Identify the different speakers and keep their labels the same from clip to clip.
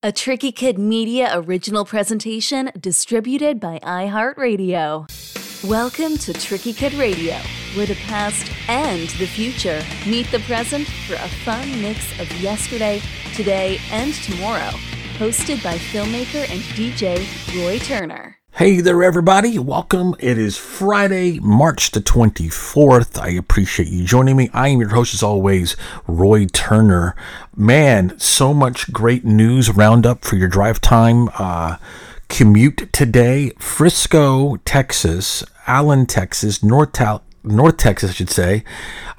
Speaker 1: A Tricky Kid Media original presentation distributed by iHeartRadio. Welcome to Tricky Kid Radio, where the past and the future meet the present for a fun mix of yesterday, today, and tomorrow. Hosted by filmmaker and DJ Roy Turner.
Speaker 2: Hey there, everybody. Welcome. It is Friday, March the 24th. I appreciate you joining me. I am your host, as always, Roy Turner. Man, so much great news roundup for your drive time. Uh, commute today, Frisco, Texas, Allen, Texas, North, North Texas, I should say,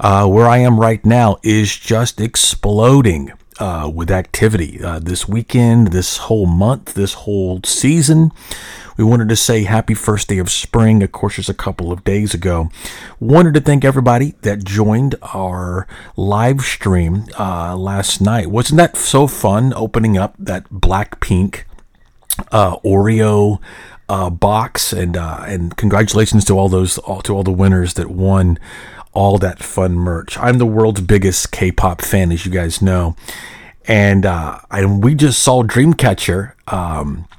Speaker 2: uh, where I am right now, is just exploding. Uh, with activity uh, this weekend, this whole month, this whole season. We wanted to say happy first day of spring, of course, just a couple of days ago. Wanted to thank everybody that joined our live stream uh, last night. Wasn't that so fun opening up that Blackpink uh, Oreo uh, box? And uh, and congratulations to all those all, to all the winners that won all that fun merch. I'm the world's biggest K-pop fan, as you guys know, and uh, and we just saw Dreamcatcher. Um,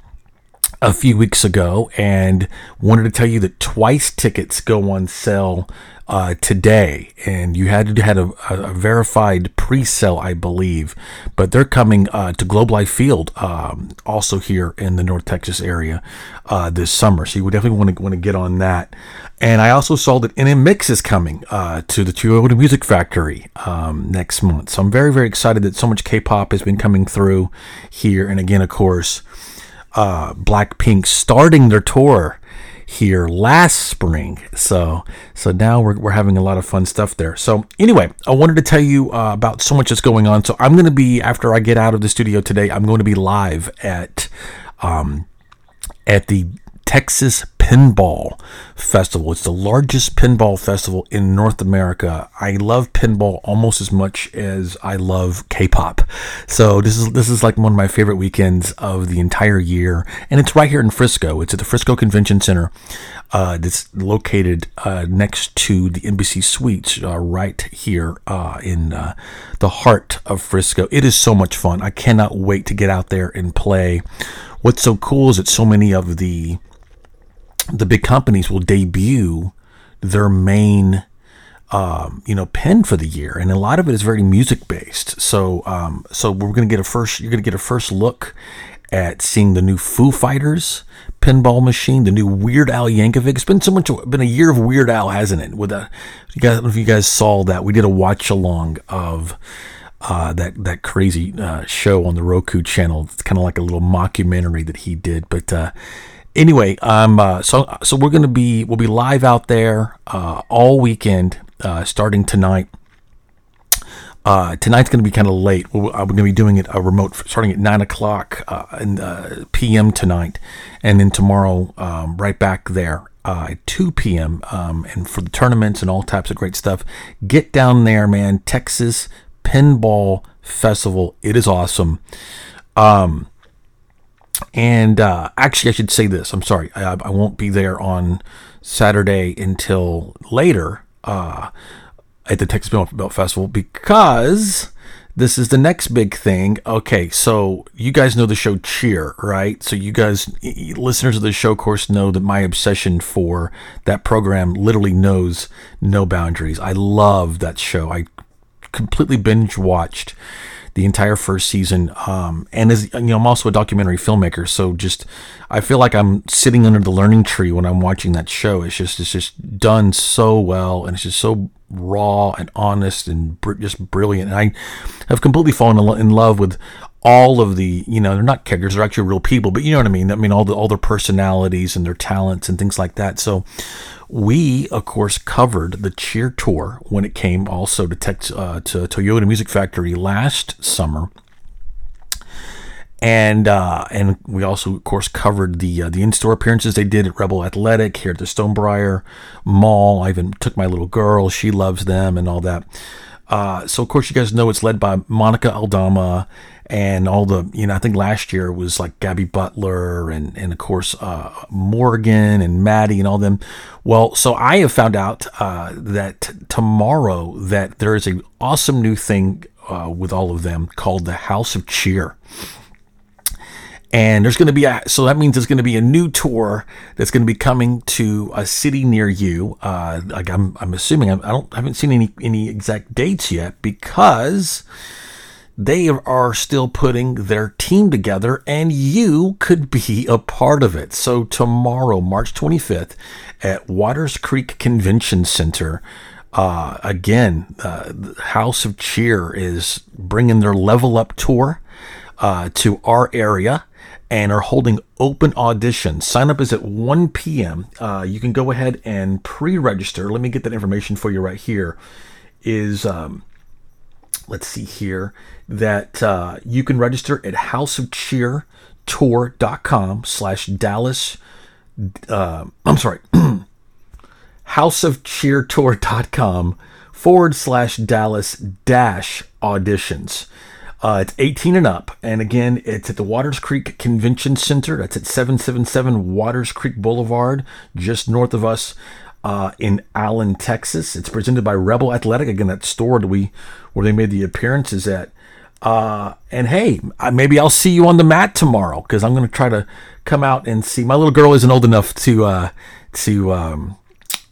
Speaker 2: a few weeks ago and wanted to tell you that twice tickets go on sale uh, today, and you had had a, a verified pre-sale, I believe, but they're coming uh, to Globe Life Field, um, also here in the North Texas area uh, this summer. So you would definitely want to want to get on that. And I also saw that NMIXX is coming uh, to the Toyota Music Factory um, next month. So I'm very very excited that so much K-pop has been coming through here, and again, of course uh, Blackpink starting their tour here last spring. So so now we're, we're having a lot of fun stuff there. So anyway, I wanted to tell you uh, about so much that's going on. So I'm going to be after I get out of the studio today, I'm going to be live at um, at the Texas Pinball Festival. It's the largest pinball festival in North America. I love pinball almost as much as I love K-pop. So this is this is like one of my favorite weekends of the entire year, and it's right here in Frisco. It's at the Frisco Convention Center. Uh, it's located uh, next to the Embassy Suites, uh, right here uh, in uh, the heart of Frisco. It is so much fun. I cannot wait to get out there and play. What's so cool is that so many of the the big companies will debut their main um, you know pen for the year and a lot of it is very music based so um, so we're gonna get a first you're gonna get a first look at seeing the new Foo Fighters pinball machine, the new Weird Al Yankovic. It's been so much, been a year of Weird Al, hasn't it? With a, you guys, if you guys saw that, we did a watch along of uh, that that crazy uh, show on the Roku channel. It's kind of like a little mockumentary that he did, but uh, anyway, um, uh, so so we're gonna be we'll be live out there uh, all weekend, uh, starting tonight. Uh, tonight's going to be kind of late. I'm going to be doing it a remote starting at nine o'clock uh, in, uh, p.m. tonight, and then tomorrow um, right back there uh, 2 p.m. Um, and for the tournaments and all types of great stuff, get down there, man. Texas Pinball Festival. It is awesome. Um, and uh, actually, I should say this. I'm sorry. I, I won't be there on Saturday until later uh, at the Texas Belt Festival because this is the next big thing. Okay, so you guys know the show Cheer, right? So you guys, listeners of the show, of course, know that my obsession for that program literally knows no boundaries. I love that show. I completely binge watched the entire first season. Um, and as you know, I'm also a documentary filmmaker, so just I feel like I'm sitting under the learning tree when I'm watching that show. It's just it's just done so well, and it's just so raw and honest and br- just brilliant. And I have completely fallen in love with all of the you know they're not characters they're actually real people but you know what i mean? I mean all the all their personalities and their talents and things like that. So we of course covered the cheer tour when it came also to tech, uh, to toyota music factory last summer. And uh, and we also of course covered the uh, the in-store appearances they did at rebel athletic here at the stonebriar mall. I even took my little girl she loves them and all that. Uh, so of course you guys know it's led by Monica Aldama and all the you know I think last year was like Gabby Butler and and of course uh, Morgan and Maddie and all them. Well, so I have found out uh, that tomorrow that there is a awesome new thing uh, with all of them called the House of Cheer. And there's going to be a, so that means there's going to be a new tour that's going to be coming to a city near you. Uh, like I'm, I'm assuming I don't, I haven't seen any, any exact dates yet because they are still putting their team together and you could be a part of it. So tomorrow, March 25th at Watters Creek Convention Center, uh, again, uh, House of Cheer is bringing their level up tour uh, to our area and are holding open auditions. Sign up is at 1 p.m. Uh, you can go ahead and pre-register. Let me get that information for you right here. Is um, let's see here that uh, you can register at houseofcheertour.com slash Dallas. Uh, I'm sorry, houseofcheertour.com forward slash Dallas dash auditions. Uh, it's 18 and up. And again, it's at the Watters Creek Convention Center. That's at 777 Watters Creek Boulevard, just north of us uh, in Allen, Texas. It's presented by Rebel Athletic. Again, that store that we where they made the appearances at. Uh, and hey, maybe I'll see you on the mat tomorrow because I'm going to try to come out and see. My little girl isn't old enough to uh, to um,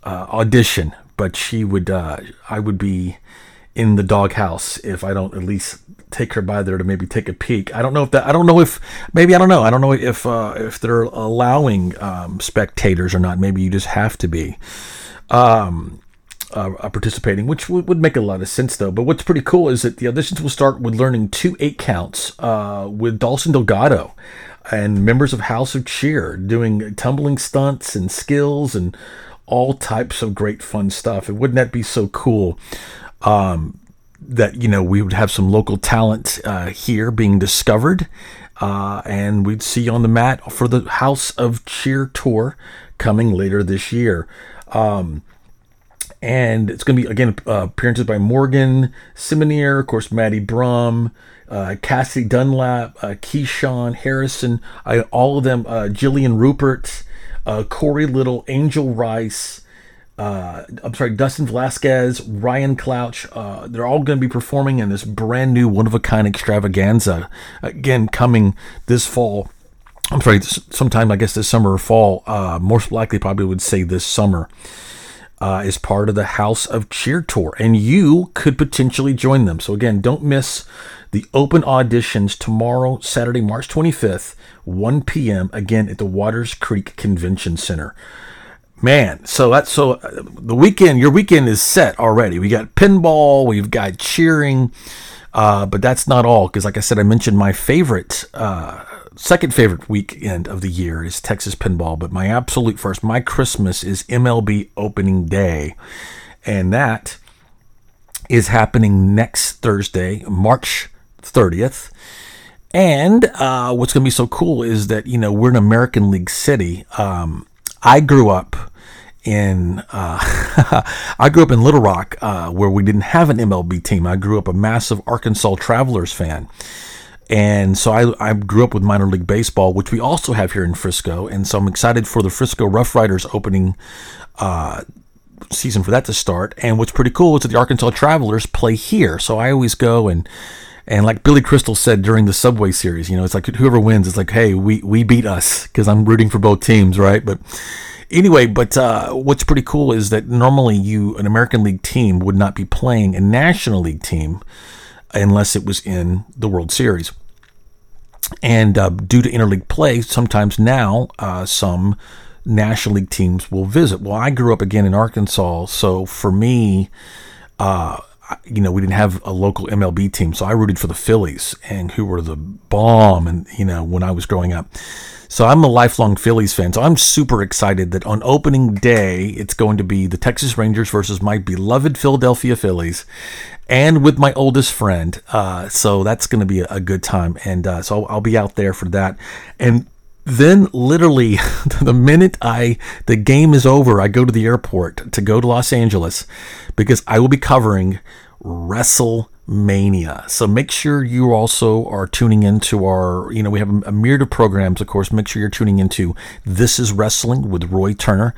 Speaker 2: uh, audition, but she would. Uh, I would be in the doghouse if I don't at least take her by there to maybe take a peek. I don't know if that. I don't know if maybe I don't know. I don't know if uh, if they're allowing um, spectators or not. Maybe you just have to be. Um, uh, participating, which would, would make a lot of sense though. But what's pretty cool is that the auditions will start with learning two eight counts uh, with Dawson Delgado and members of House of Cheer doing tumbling stunts and skills and all types of great fun stuff. And wouldn't that be so cool? Um, that you know we would have some local talent uh, here being discovered, uh, and we'd see on the mat for the House of Cheer tour coming later this year. Um, and it's going to be again uh, appearances by Morgan Simianer, of course, Maddie Brum, uh, Cassie Dunlap, uh, Keyshawn Harrison, I, all of them, uh, Jillian Rupert, uh, Corey Little, Angel Rice. Uh, I'm sorry, Dustin Velasquez, Ryan Clouch. Uh, they're all going to be performing in this brand new one of a kind extravaganza. Again, coming this fall. I'm sorry, sometime I guess this summer or fall. Uh, most likely, probably would say this summer uh, is part of the House of Cheer Tour, and you could potentially join them. So, again, don't miss the open auditions tomorrow, Saturday, March 25th, 1 p.m., again at the Watters Creek Convention Center. Man, so that's so uh, the weekend, your weekend is set already. We got pinball, we've got cheering, uh, but that's not all because, like I said, I mentioned my favorite uh, second favorite weekend of the year is Texas Pinball, but my absolute first, my Christmas is MLB opening day. And that is happening next Thursday, March 30th. And uh, what's going to be so cool is that, you know, we're an American League city. Um, I grew up in uh, I grew up in Little Rock uh, where we didn't have an MLB team. I grew up a massive Arkansas Travelers fan. And so I, I grew up with minor league baseball, which we also have here in Frisco. And so I'm excited for the Frisco Rough Riders opening uh, season for that to start. And what's pretty cool is that the Arkansas Travelers play here. So I always go and and like Billy Crystal said during the Subway series, you know, it's like whoever wins, it's like, hey, we we beat us because I'm rooting for both teams, right? But anyway, but uh, what's pretty cool is that normally you an American League team would not be playing a National League team unless it was in the World Series. And uh, due to interleague play, sometimes now uh, some National League teams will visit. Well, I grew up again in Arkansas, so for me, uh, you know, we didn't have a local MLB team, so I rooted for the Phillies, and who were the bomb, and you know, when I was growing up. So I'm a lifelong Phillies fan. So I'm super excited that on opening day, it's going to be the Texas Rangers versus my beloved Philadelphia Phillies and with my oldest friend. Uh, so that's going to be a, good time. And uh, so I'll, I'll be out there for that. And then literally the minute I the game is over, I go to the airport to go to Los Angeles because I will be covering WrestleMania. So make sure you also are tuning into our, you know, we have a, myriad of programs, of course. Make sure you're tuning into This is Wrestling with Roy Turner.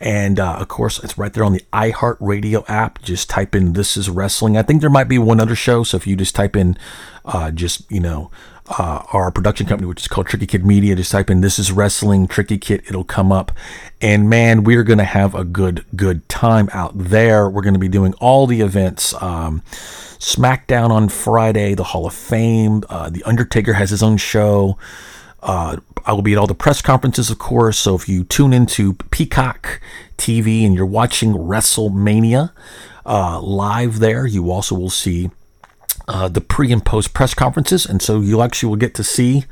Speaker 2: And uh, of course, it's right there on the iHeartRadio app. Just type in This is Wrestling. I think there might be one other show. So if you just type in, uh, just, you know, uh, our production company, which is called Tricky Kid Media. Just type in "This is Wrestling Tricky Kid," it'll come up. And man, we're gonna have a good, good time out there. We're gonna be doing all the events. Um, SmackDown on Friday, the Hall of Fame. Uh, the Undertaker has his own show. Uh, I will be at all the press conferences, of course. So if you tune into Peacock TV and you're watching WrestleMania uh, live there, you also will see uh, the pre and post press conferences, and so you actually will get to see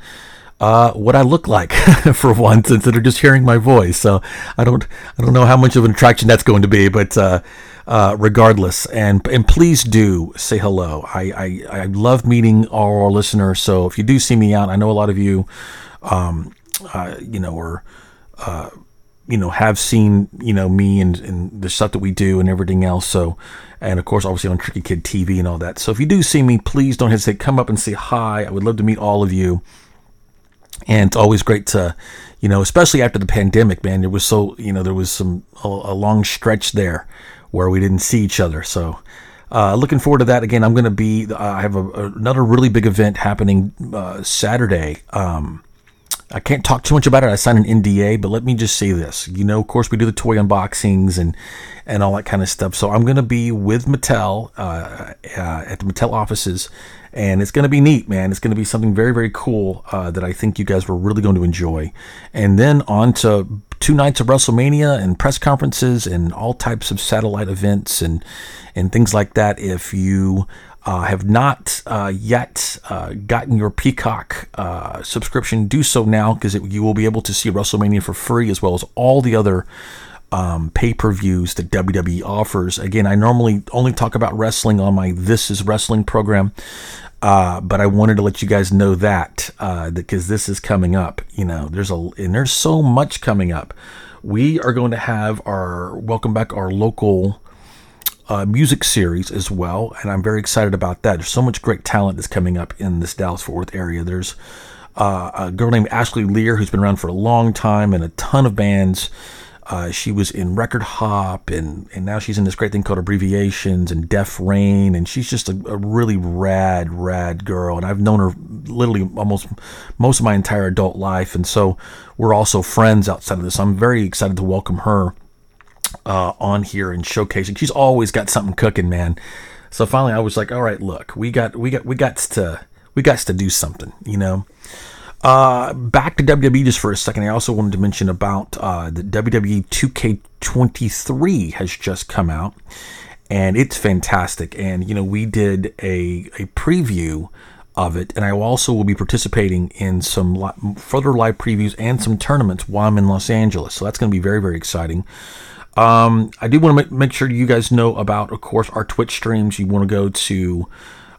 Speaker 2: uh, what I look like for once instead of just hearing my voice. So I don't I don't know how much of an attraction that's going to be, but uh, uh, regardless, and and please do say hello. I, I I love meeting all our listeners. So if you do see me out, I know a lot of you, um, uh, you know, are. You know, have seen, you know, me and, and the stuff that we do and everything else. So, and of course, obviously on Tricky Kid TV and all that. So if you do see me, please don't hesitate. Come up and say hi. I would love to meet all of you. And it's always great to, you know, especially after the pandemic, man. It was so, you know, there was some a, a long stretch there where we didn't see each other. So, uh, looking forward to that. Again, I'm going to be. Uh, I have a, another really big event happening uh, Saturday. Um, I can't talk too much about it. I signed an NDA, but let me just say this. You know, of course, we do the toy unboxings and and all that kind of stuff. So I'm going to be with Mattel uh, uh, at the Mattel offices, and it's going to be neat, man. It's going to be something very very cool uh, that I think you guys were really going to enjoy. And then on to two nights of WrestleMania and press conferences and all types of satellite events and and things like that. If you uh, have not uh, yet uh, gotten your Peacock uh, subscription, do so now because you will be able to see WrestleMania for free as well as all the other um, pay per views that WWE offers. Again, I normally only talk about wrestling on my This Is Wrestling program. Uh, but I wanted to let you guys know that because uh, this is coming up. You know, there's a and there's so much coming up. We are going to have our welcome back our local uh, music series as well, and I'm very excited about that. There's so much great talent that's coming up in this Dallas Fort Worth area. There's uh, a girl named Ashley Lear who's been around for a long time and a ton of bands. Uh, she was in Record Hop, and, and now she's in this great thing called Abbreviations and Def Rain, and she's just a, a, really rad, rad girl. And I've known her literally almost most of my entire adult life, and so we're also friends outside of this. I'm very excited to welcome her uh, on here and showcasing. She's always got something cooking, man. So finally, I was like, all right, look, we got, we got, we got to, we got to do something, you know. Uh, back to WWE just for a second. I also wanted to mention about uh, the WWE 2K23 has just come out, and it's fantastic. And you know, we did a a preview of it, and I also will be participating in some li- further live previews and some tournaments while I'm in Los Angeles. So that's going to be very very exciting. Um, I do want to make, sure you guys know about, of course, our Twitch streams. You want to go to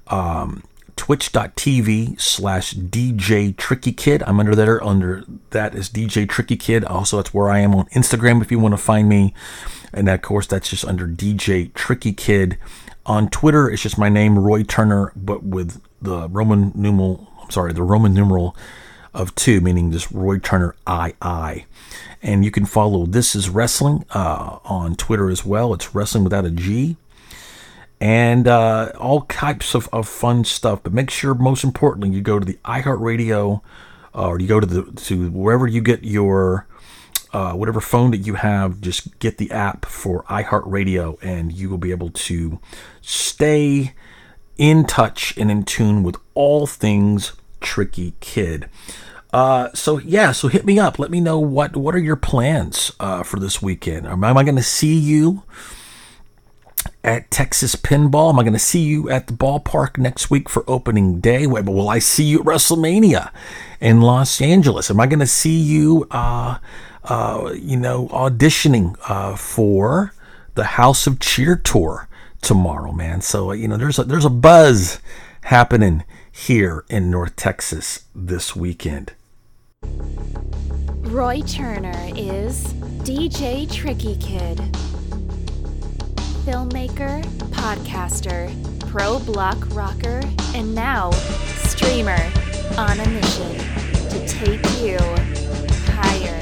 Speaker 2: um, twitch.tv slash DJ Tricky Kid. I'm under there. Under that is DJ Tricky Kid. Also, that's where I am on Instagram if you want to find me. And of course, that's just under DJ Tricky Kid. On Twitter, it's just my name, Roy Turner, but with the Roman numeral, I'm sorry, the Roman numeral of two, meaning this Roy Turner II. And you can follow This Is Wrestling uh, on Twitter as well. It's Wrestling Without a G. And uh, all types of, of fun stuff. But make sure, most importantly, you go to the iHeartRadio uh, or you go to the to wherever you get your uh, whatever phone that you have, just get the app for iHeartRadio, and you will be able to stay in touch and in tune with all things Tricky Kid. Uh, so yeah, so hit me up. Let me know what what are your plans uh, for this weekend. Am I going to see you at Texas Pinball? Am I going to see you at the ballpark next week for opening day? Will I see you at WrestleMania in Los Angeles? Am I going to see you, uh, uh, you know, auditioning uh, for the House of Cheer tour tomorrow, man? So you know, there's a, there's a buzz happening here in North Texas this weekend.
Speaker 3: Roy Turner is DJ Tricky Kid, filmmaker, podcaster, pro block rocker, and now streamer on a mission to take you higher.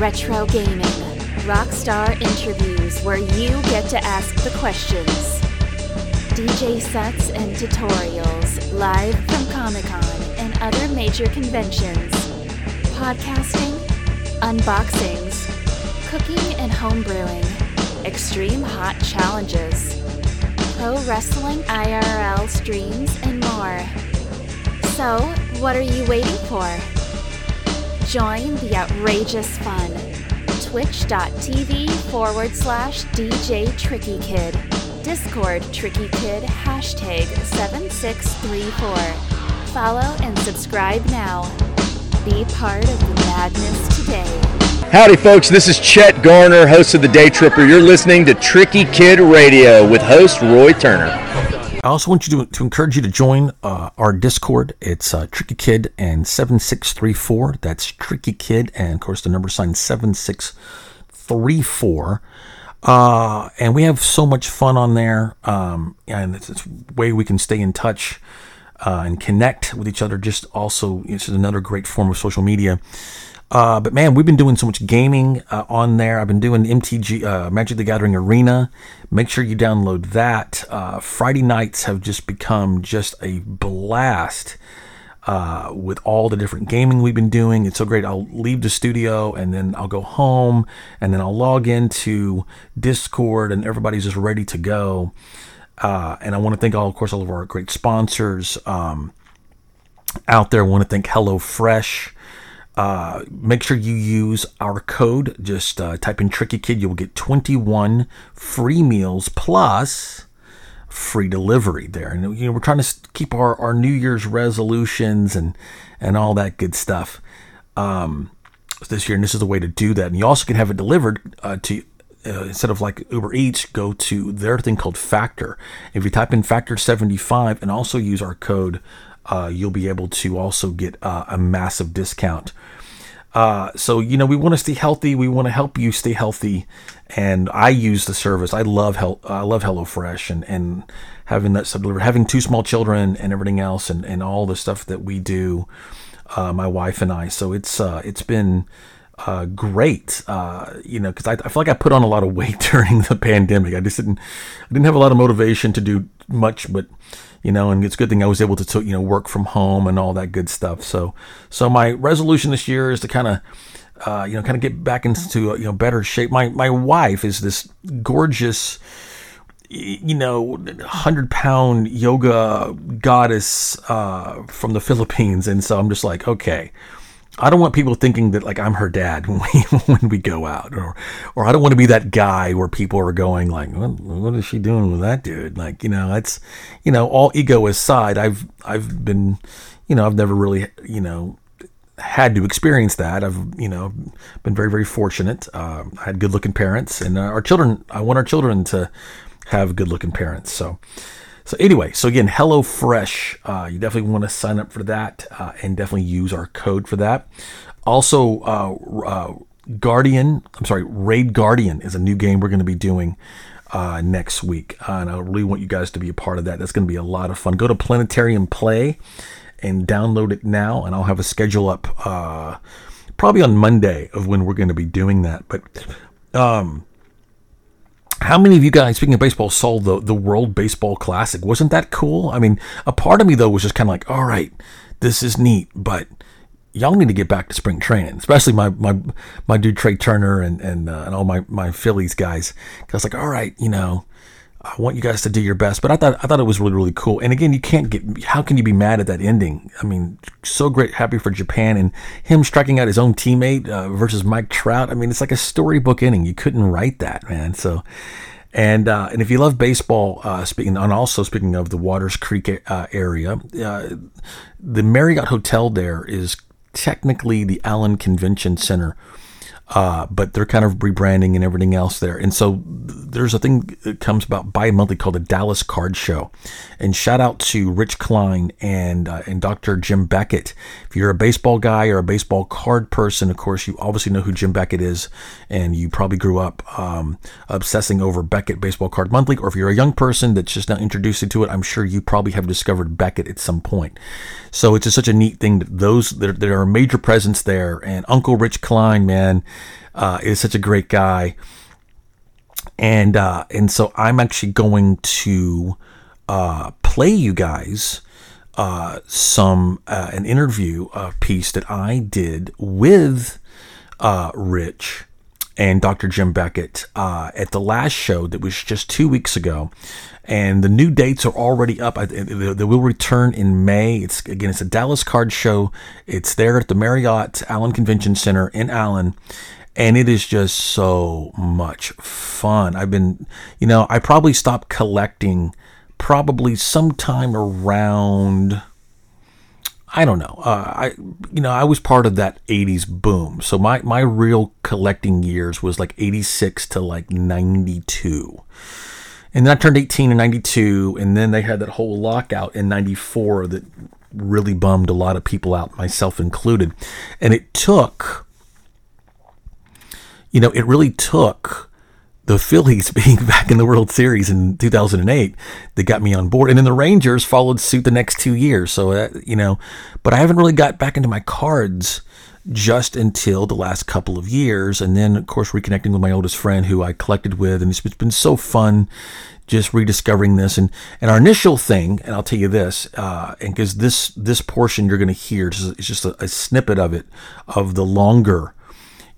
Speaker 3: Retro gaming, rockstar interviews where you get to ask the questions. DJ sets and tutorials live from Comic Con, and other major conventions. Podcasting, unboxings, cooking and homebrewing, extreme hot challenges, pro wrestling IRL streams, and more. So, what are you waiting for? Join the outrageous fun. Twitch.tv forward slash DJ Tricky Kid. Discord Tricky Kid hashtag 7634. Follow and subscribe now. Be part of the madness today.
Speaker 4: Howdy, folks. This is Chet Garner, host of The Day Tripper. You're listening to Tricky Kid Radio with host Roy Turner.
Speaker 2: I also want you to, to encourage you to join uh, our Discord. It's uh, Tricky Kid and 7634. That's Tricky Kid and, of course, the number sign 7634. Uh, and we have so much fun on there. Um, and it's, it's a way we can stay in touch uh, and connect with each other. Just also, it's another great form of social media. Uh, but man, we've been doing so much gaming uh, on there. I've been doing MTG uh, Magic the Gathering Arena. Make sure you download that. Uh, Friday nights have just become just a blast uh, with all the different gaming we've been doing. It's so great. I'll leave the studio and then I'll go home and then I'll log into Discord and everybody's just ready to go. Uh, and I want to thank all, of course, all of our great sponsors um, out there. I want to thank HelloFresh. Uh, make sure you use our code. Just uh, type in Tricky Kid. You will get 21 free meals plus free delivery there. And you know we're trying to keep our, our New Year's resolutions and and all that good stuff um, this year. And this is the way to do that. And you also can have it delivered uh, to. Uh, instead of like Uber Eats, go to their thing called Factor. If you type in Factor 75 and also use our code uh, you'll be able to also get uh, a massive discount. Uh, so you know we want to stay healthy. We want to help you stay healthy, and I use the service. I love Hel- I love HelloFresh and and having that sub delivered, having two small children and everything else, and and all the stuff that we do, uh, my wife and I. So it's uh, it's been uh, great. Uh, you know, because I, I, feel like I put on a lot of weight during the pandemic. I just didn't, I didn't have a lot of motivation to do much, but you know, and it's a good thing I was able to, you know, work from home and all that good stuff. So, so my resolution this year is to kind of, uh, you know, kind of get back into, uh, you know, better shape. My, my wife is this gorgeous, you know, hundred pound yoga goddess, uh, from the Philippines. And so I'm just like, okay, I don't want people thinking that like I'm her dad when we when we go out, or or I don't want to be that guy where people are going like, what, what is she doing with that dude? Like you know, that's you know, all ego aside, I've I've been, you know, I've never really you know had to experience that. I've you know been very very fortunate. Uh, I had good looking parents, and our children. I want our children to have good looking parents. So so anyway, so again, HelloFresh, uh, you definitely want to sign up for that uh, and definitely use our code for that. Also, uh, uh Guardian, I'm sorry, Raid Guardian is a new game we're going to be doing uh, next week, uh, and I really want you guys to be a part of that. That's going to be a lot of fun. Go to Plarium Play and download it now, and I'll have a schedule up probably on Monday of when we're going to be doing that. But um, how many of you guys, speaking of baseball, saw the, the World Baseball Classic? Wasn't that cool? I mean, a part of me, though, was just kind of like, all right, this is neat, but y'all need to get back to spring training, especially my my, my dude Trea Turner and and, uh, and all my, my Phillies guys. I was like, all right, you know, I want you guys to do your best. But I thought I thought it was really really cool. And again, you can't get how can you be mad at that ending? I mean, so great, happy for Japan and him striking out his own teammate uh, versus Mike Trout. I mean, it's like a storybook ending. You couldn't write that, man. So. And uh, and if you love baseball, uh, speaking and also speaking of the Watters Creek uh, area, uh, the Marriott Hotel there is technically the Allen Convention Center uh, but they're kind of rebranding and everything else there. And so there's a thing that comes about bi-monthly called the Dallas Card Show. And shout out to Rich Klein and uh, and Dr. Jim Beckett. If you're a baseball guy or a baseball card person, of course, you obviously know who Jim Beckett is, and you probably grew up um, obsessing over Beckett Baseball Card Monthly. Or if you're a young person that's just now introduced to it, I'm sure you probably have discovered Beckett at some point. So it's just such a neat thing that those that there are a major presence there. And Uncle Rich Klein, man uh, is such a great guy. And uh, and so I'm actually going to uh, play you guys uh, some uh, an interview uh, piece that I did with Rich and Dr. Jim Beckett uh, at the last show that was just two weeks ago. And the new dates are already up. They will return in May. It's again, it's a Dallas card show. It's there at the Marriott Allen Convention Center in Allen, and it is just so much fun. I've been, you know, I probably stopped collecting probably sometime around. I don't know. Uh, I you know I was part of that '80s boom, so my my real collecting years was like '86 to like '92, and then I turned 18 in '92, and then they had that whole lockout in '94 that really bummed a lot of people out, myself included, and it took, you know, it really took the Phillies being back in the World Series in 2008 that got me on board. And then the Rangers followed suit the next two years. So, uh, you know, but I haven't really got back into my cards just until the last couple of years. And then, of course, reconnecting with my oldest friend who I collected with. And it's been so fun just rediscovering this. And, and our initial thing, and I'll tell you this, uh, and because this, this portion you're going to hear is just a, a snippet of it, of the longer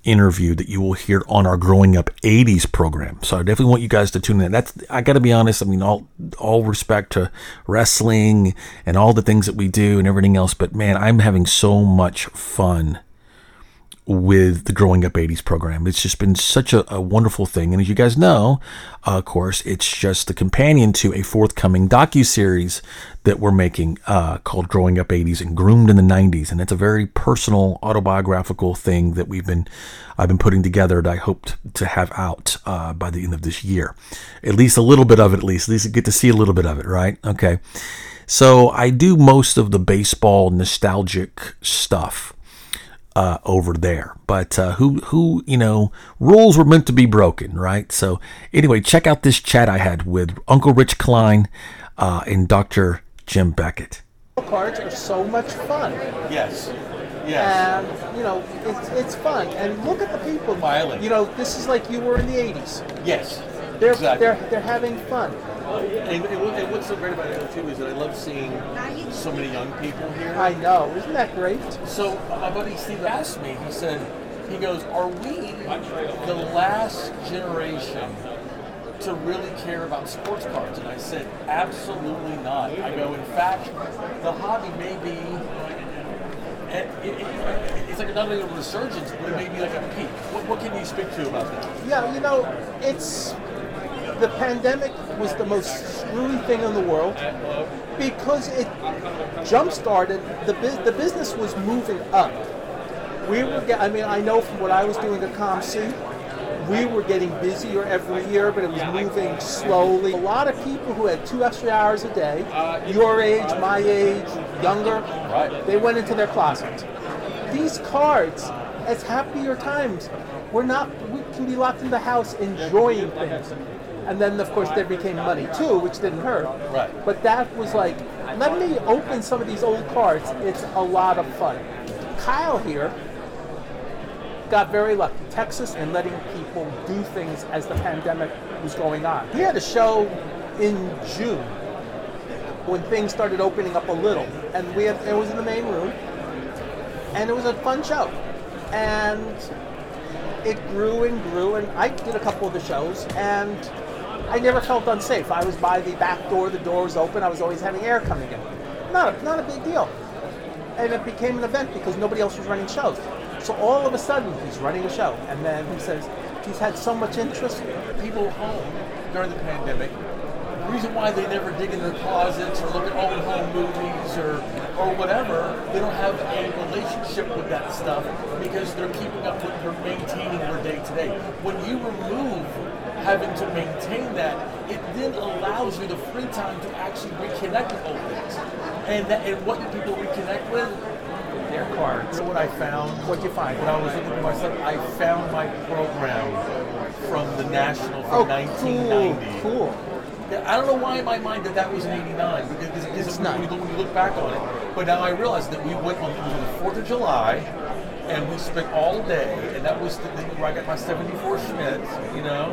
Speaker 2: interview that you will hear on our growing up 80s program. So i definitely want you guys to tune in. That's i gotta be honest i mean all all respect to wrestling and all the things that we do and everything else but man i'm having so much fun with the growing up 80s program. It's just been such a, a wonderful thing. And as you guys know uh, of course it's just the companion to a forthcoming docu-series that we're making uh, called growing up 80s and groomed in the 90s and it's a very personal autobiographical thing that we've been i've been putting together that i hope to have out uh, by the end of this year. At least a little bit of it at least. At least get to see a little bit of it right? Okay. So i do most of the baseball nostalgic stuff uh, over there. But uh, who who you know rules were meant to be broken, right? So anyway, check out this chat I had with Uncle Rich Klein uh, and Dr. Jim Beckett.
Speaker 5: cards are so much fun.
Speaker 6: Yes. Yes.
Speaker 5: And you know, it's it's fun. And look at the people.
Speaker 6: Smiling.
Speaker 5: You know, this is like you were in the '80s.
Speaker 6: yes.
Speaker 5: They're
Speaker 6: exactly.
Speaker 5: they're they're having fun.
Speaker 6: And, and, what's so great about it too is that I love seeing so many young people here.
Speaker 5: I know. Isn't that great?
Speaker 6: So my buddy Steve asked me. He said, he goes, "Are we the last generation to really care about sports cards?" And I said, "Absolutely not." I go, "In fact, the hobby may be." It, it, it- it's like not only a resurgence, but it may be like a peak. What, what can you speak to about that?
Speaker 5: Yeah. You know, it's the pandemic was the most screwy thing in the world because it jump started the the business was moving up. We were. Get, I mean, I know from what I was doing at ComC, we were getting busier every year, but it was moving slowly. A lot of people who had two extra hours a day, your age, my age, younger, they went into their closets. These cards, as happier times, we're not. We can be locked in the house enjoying things. And then, of course, there became money too, which didn't hurt.
Speaker 6: Right.
Speaker 5: But that was like, let me open some of these old cards. It's a lot of fun. Kyle here got very lucky. Texas and letting people do things as the pandemic was going on. He had a show in June when things started opening up a little, and we had, it was in the main room, and it was a fun show, and it grew and grew, and I did a couple of the shows, and I never felt unsafe. I was by the back door, the door was open, I was always having air coming in. Not a, not a big deal. And it became an event because nobody else was running shows. So all of a sudden, he's running a show, and then he says he's had so much interest.
Speaker 6: people home during the pandemic. The reason why they never dig in their closets or look at old home movies or or whatever, they don't have a relationship with that stuff because they're keeping up with maintaining their day to day. When you remove having to maintain that, it then allows you the free time to actually reconnect with old things. And that and what do people reconnect with? Their cards. You know what I found?
Speaker 5: What'd you find?
Speaker 6: When I was looking for my stuff, I found my program from the National from
Speaker 5: Oh,
Speaker 6: 1990.
Speaker 5: cool, cool.
Speaker 6: Yeah, I don't know why in my mind that that was in '89 because, because
Speaker 5: It's
Speaker 6: it's
Speaker 5: not.
Speaker 6: when, you look, when you look back on it. But now I realize that we went on, on the Fourth of July, and we spent all day, and that was the, the, where I got my '74 Schmidt, you know,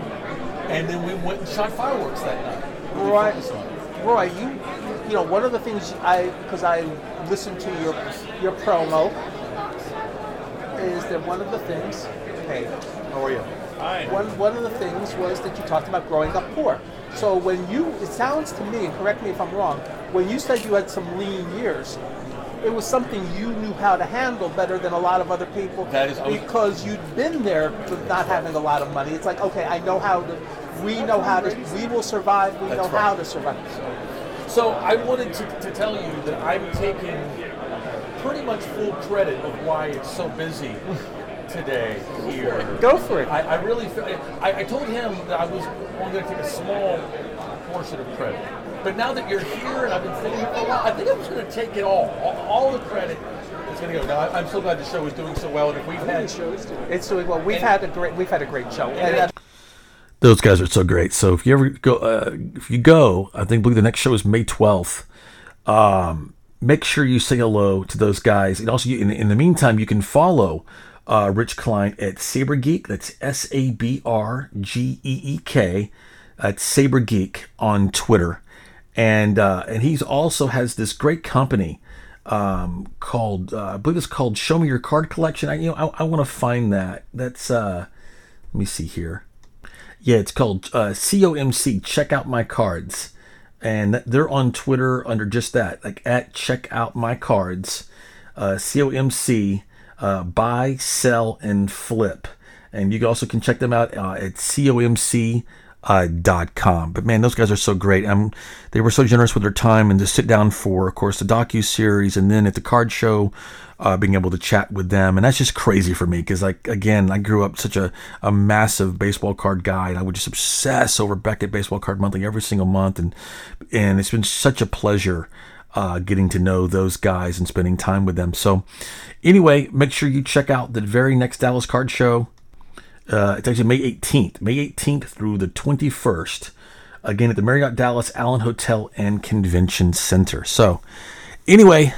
Speaker 6: and then we went and shot fireworks that night. We
Speaker 5: Roy,
Speaker 6: focused on it.
Speaker 5: Roy, you you know, one of the things I, because I listened to your your promo, is that one of the things, hey, how are you?
Speaker 6: Hi.
Speaker 5: One one of the things was that you talked about growing up poor. So when you, it sounds to me, and correct me if I'm wrong, when you said you had some lean years, it was something you knew how to handle better than a lot of other people
Speaker 6: That is- I was-
Speaker 5: because you'd been there with not having a lot of money. It's like, okay, I know how to, we know how to, we will survive, we know how to survive.
Speaker 6: So I wanted to, to tell you that I'm taking pretty much full credit of why it's so busy today here.
Speaker 5: Go for it.
Speaker 6: I, I really feel. I, I told him that I was only going to take a small portion of credit. But now that you're here and I've been sitting here for a while, I think I'm just going to take it all. All, all the credit is going to go. Now I'm so glad the show is doing so well, and if we've had the show is doing
Speaker 5: It's doing well. We've
Speaker 6: And-
Speaker 5: had a great, we've had a great show.
Speaker 2: Those guys are so great. So if you ever go, uh, if you go, I think believe the next show is May twelfth. Um, make sure you say hello to those guys, and also you, in, in the meantime, you can follow uh, Rich Klein at Saber Geek. That's S A B R G E E K. At Saber Geek on Twitter, and uh, and he's also has this great company um, called uh, I believe it's called Show Me Your Card Collection. I you know I, I want to find that. That's uh, let me see here. Yeah, it's called uh, COMC. Check out my cards, and they're on Twitter under just that, like at Check Out My Cards, uh, COMC. Uh, buy, sell, and flip, and you also can check them out uh, at COMC. Uh, dot com. But man, those guys are so great. Um, they were so generous with their time and to sit down for, of course, the docu series, and then at the card show, uh, being able to chat with them, and that's just crazy for me because, like, again, I grew up such a, a massive baseball card guy, and I would just obsess over Beckett Baseball Card Monthly every single month, and and it's been such a pleasure uh, getting to know those guys and spending time with them. So, anyway, make sure you check out the very next Dallas Card Show. Uh, it's actually May 18th, May 18th through the 21st. Again at the Marriott Dallas Allen Hotel and Convention Center. So, anyway,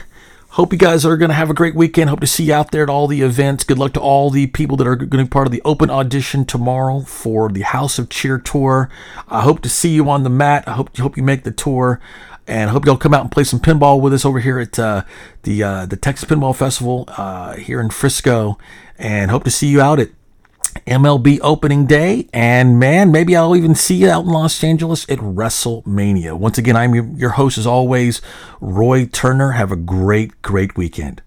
Speaker 2: hope you guys are going to have a great weekend. Hope to see you out there at all the events. Good luck to all the people that are going to be part of the open audition tomorrow for the House of Cheer tour. I hope to see you on the mat. I hope hope you make the tour. And hope y'all come out and play some pinball with us over here at uh, the uh, the Texas Pinball Festival uh, here in Frisco. And hope to see you out at MLB opening day. And man, maybe I'll even see you out in Los Angeles at WrestleMania. Once again, I'm your, host as always, Roy Turner. Have a great, great weekend.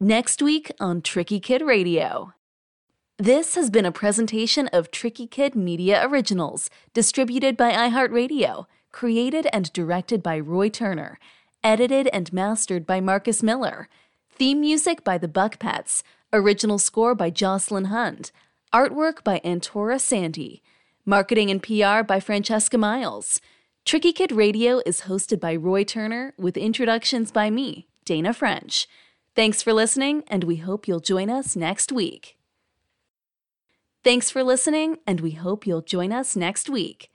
Speaker 1: Next week on Tricky Kid Radio. This has been a presentation of Tricky Kid Media Originals, distributed by iHeartRadio, created and directed by Roy Turner, edited and mastered by Marcus Miller. Theme music by the Buck Pets, original score by Jocelyn Hunt, artwork by Antora Sandy, marketing and PR by Francesca Miles. Tricky Kid Radio is hosted by Roy Turner with introductions by me, Dana French. Thanks for listening, and we hope you'll join us next week. Thanks for listening, and we hope you'll join us next week.